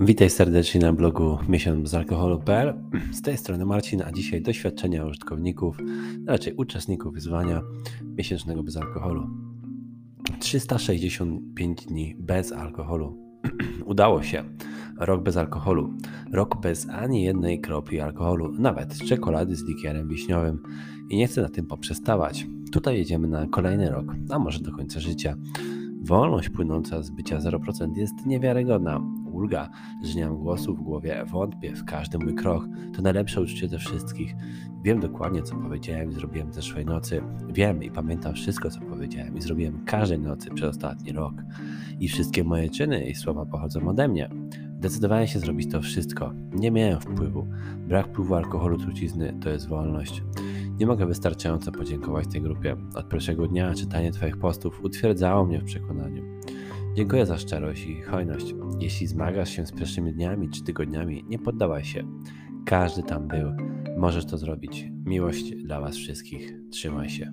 Witaj serdecznie na blogu miesiączbezalkoholu.pl. Z tej strony Marcin, a dzisiaj doświadczenia użytkowników, raczej uczestników wyzwania miesięcznego bez alkoholu. 365 dni bez alkoholu. Udało się. Rok bez alkoholu. Rok bez ani jednej kropli alkoholu, nawet czekolady z likierem wiśniowym. I nie chcę na tym poprzestawać. Tutaj jedziemy na kolejny rok, a może do końca życia. Wolność płynąca z bycia 0% jest niewiarygodna. Ulga, że nie mam głosu w głowie, wątpię w każdy mój krok. To najlepsze uczucie ze wszystkich. Wiem dokładnie, co powiedziałem i zrobiłem zeszłej nocy. Wiem i pamiętam wszystko, co powiedziałem i zrobiłem każdej nocy przez ostatni rok. I wszystkie moje czyny i słowa pochodzą ode mnie. Decydowałem się zrobić to wszystko. Nie miałem wpływu. Brak wpływu alkoholu trucizny to jest wolność. Nie mogę wystarczająco podziękować tej grupie. Od pierwszego dnia czytanie Twoich postów utwierdzało mnie w przekonaniu. Dziękuję za szczerość i hojność. Jeśli zmagasz się z pierwszymi dniami czy tygodniami, nie poddawaj się. Każdy tam był. Możesz to zrobić. Miłość dla Was wszystkich. Trzymaj się.